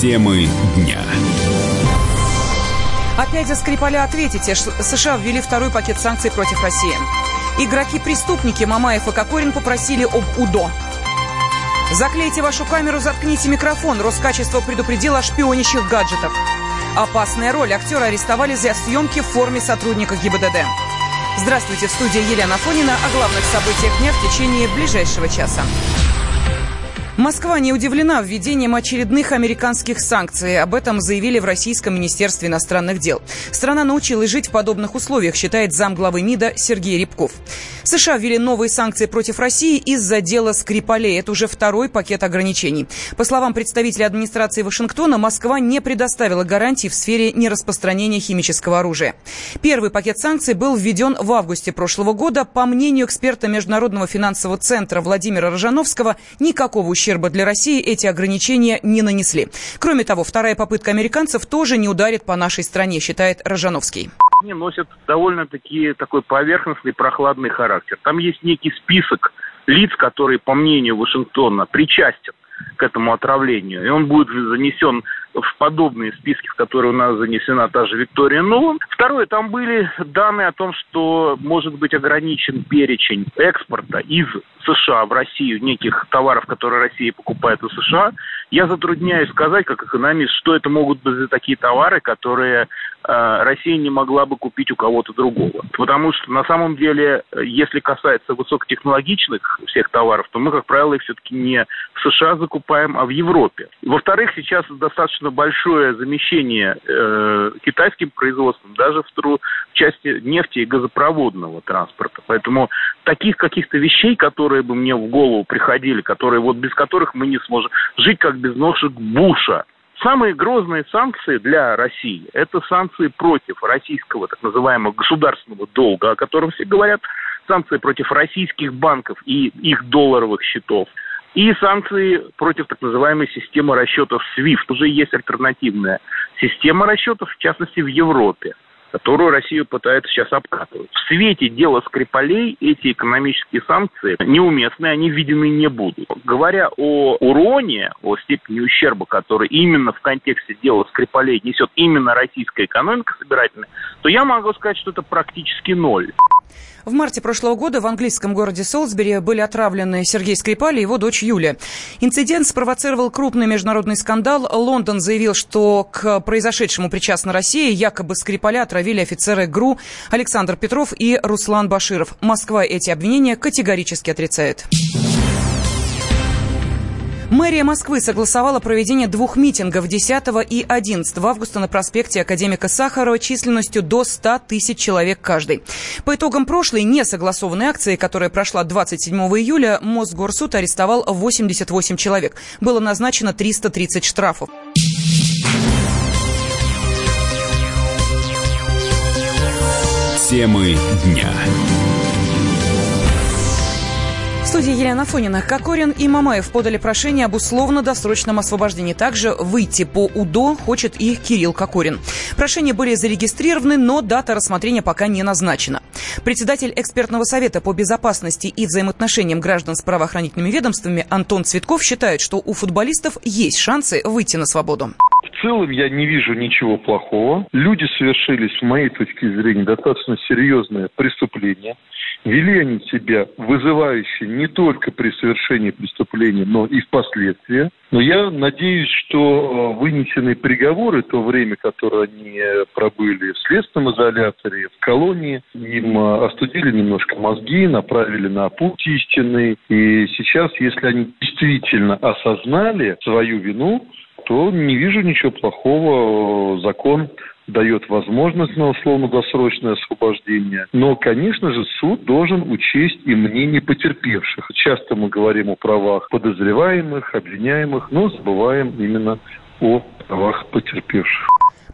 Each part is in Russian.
Темы дня. Опять за Скрипаля ответите. США ввели второй пакет санкций против России. Игроки-преступники Мамаев и Кокорин попросили об УДО. Заклейте вашу камеру, заткните микрофон. Роскачество предупредило о шпионящих гаджетах. Опасная роль. Актера арестовали за съемки в форме сотрудника ГИБДД. Здравствуйте, в студии Елена Фонина о главных событиях дня в течение ближайшего часа. Москва не удивлена введением очередных американских санкций. Об этом заявили в Российском Министерстве иностранных дел. Страна научилась жить в подобных условиях, считает замглавы МИДа Сергей Рябков. США ввели новые санкции против России из-за дела Скрипалей. Это уже второй пакет ограничений. По словам представителя администрации Вашингтона, Москва не предоставила гарантий в сфере нераспространения химического оружия. Первый пакет санкций был введен в августе прошлого года. По мнению эксперта Международного финансового центра Владимира Рожановского, никакого ущерба ущерба для России эти ограничения не нанесли. Кроме того, вторая попытка американцев тоже не ударит по нашей стране, считает Рожановский. Они носят довольно-таки такой поверхностный, прохладный характер. Там есть некий список лиц, которые, по мнению Вашингтона, причастен к этому отравлению. И он будет занесен в подобные списки, в которые у нас занесена та же Виктория Нулан. Второе, там были данные о том, что может быть ограничен перечень экспорта из США в Россию неких товаров, которые Россия покупает у США. Я затрудняюсь сказать, как экономист, что это могут быть за такие товары, которые Россия не могла бы купить у кого-то другого. Потому что на самом деле, если касается высокотехнологичных всех товаров, то мы, как правило, их все-таки не в США закупаем, а в Европе. Во-вторых, сейчас достаточно большое замещение э, китайским производством даже в, тру, в части нефти и газопроводного транспорта. Поэтому таких каких-то вещей, которые бы мне в голову приходили, которые вот без которых мы не сможем жить как без ножек Буша. Самые грозные санкции для России – это санкции против российского так называемого государственного долга, о котором все говорят, санкции против российских банков и их долларовых счетов, и санкции против так называемой системы расчетов SWIFT. Уже есть альтернативная система расчетов, в частности, в Европе которую Россию пытается сейчас обкатывать. В свете дела Скрипалей эти экономические санкции неуместны, они введены не будут. Говоря о уроне, о степени ущерба, который именно в контексте дела Скрипалей несет именно российская экономика собирательная, то я могу сказать, что это практически ноль. В марте прошлого года в английском городе Солсбери были отравлены Сергей Скрипаль и его дочь Юля. Инцидент спровоцировал крупный международный скандал. Лондон заявил, что к произошедшему причастна Россия. Якобы Скрипаля отравили офицеры ГРУ Александр Петров и Руслан Баширов. Москва эти обвинения категорически отрицает. Мэрия Москвы согласовала проведение двух митингов 10 и 11 августа на проспекте Академика Сахарова численностью до 100 тысяч человек каждый. По итогам прошлой несогласованной акции, которая прошла 27 июля, Мосгорсуд арестовал 88 человек. Было назначено 330 штрафов. Темы дня студии Елена Фонина. Кокорин и Мамаев подали прошение об условно-досрочном освобождении. Также выйти по УДО хочет и Кирилл Кокорин. Прошения были зарегистрированы, но дата рассмотрения пока не назначена. Председатель экспертного совета по безопасности и взаимоотношениям граждан с правоохранительными ведомствами Антон Цветков считает, что у футболистов есть шансы выйти на свободу. В целом я не вижу ничего плохого. Люди совершили, с моей точки зрения, достаточно серьезное преступление. Вели они себя вызывающе не только при совершении преступления, но и впоследствии. Но я надеюсь, что э, вынесенные приговоры, то время, которое они пробыли в следственном изоляторе, в колонии, им э, остудили немножко мозги, направили на путь истинный. И сейчас, если они действительно осознали свою вину, то не вижу ничего плохого. Закон дает возможность на условно-досрочное освобождение. Но, конечно же, суд должен учесть и мнение потерпевших. Часто мы говорим о правах подозреваемых, обвиняемых, но забываем именно о правах потерпевших.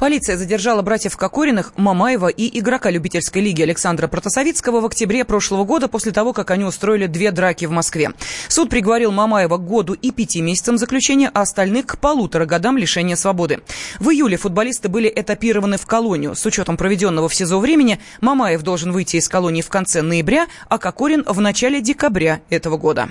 Полиция задержала братьев Кокориных, Мамаева и игрока любительской лиги Александра Протасовицкого в октябре прошлого года после того, как они устроили две драки в Москве. Суд приговорил Мамаева к году и пяти месяцам заключения, а остальных к полутора годам лишения свободы. В июле футболисты были этапированы в колонию. С учетом проведенного в СИЗО времени Мамаев должен выйти из колонии в конце ноября, а Кокорин в начале декабря этого года.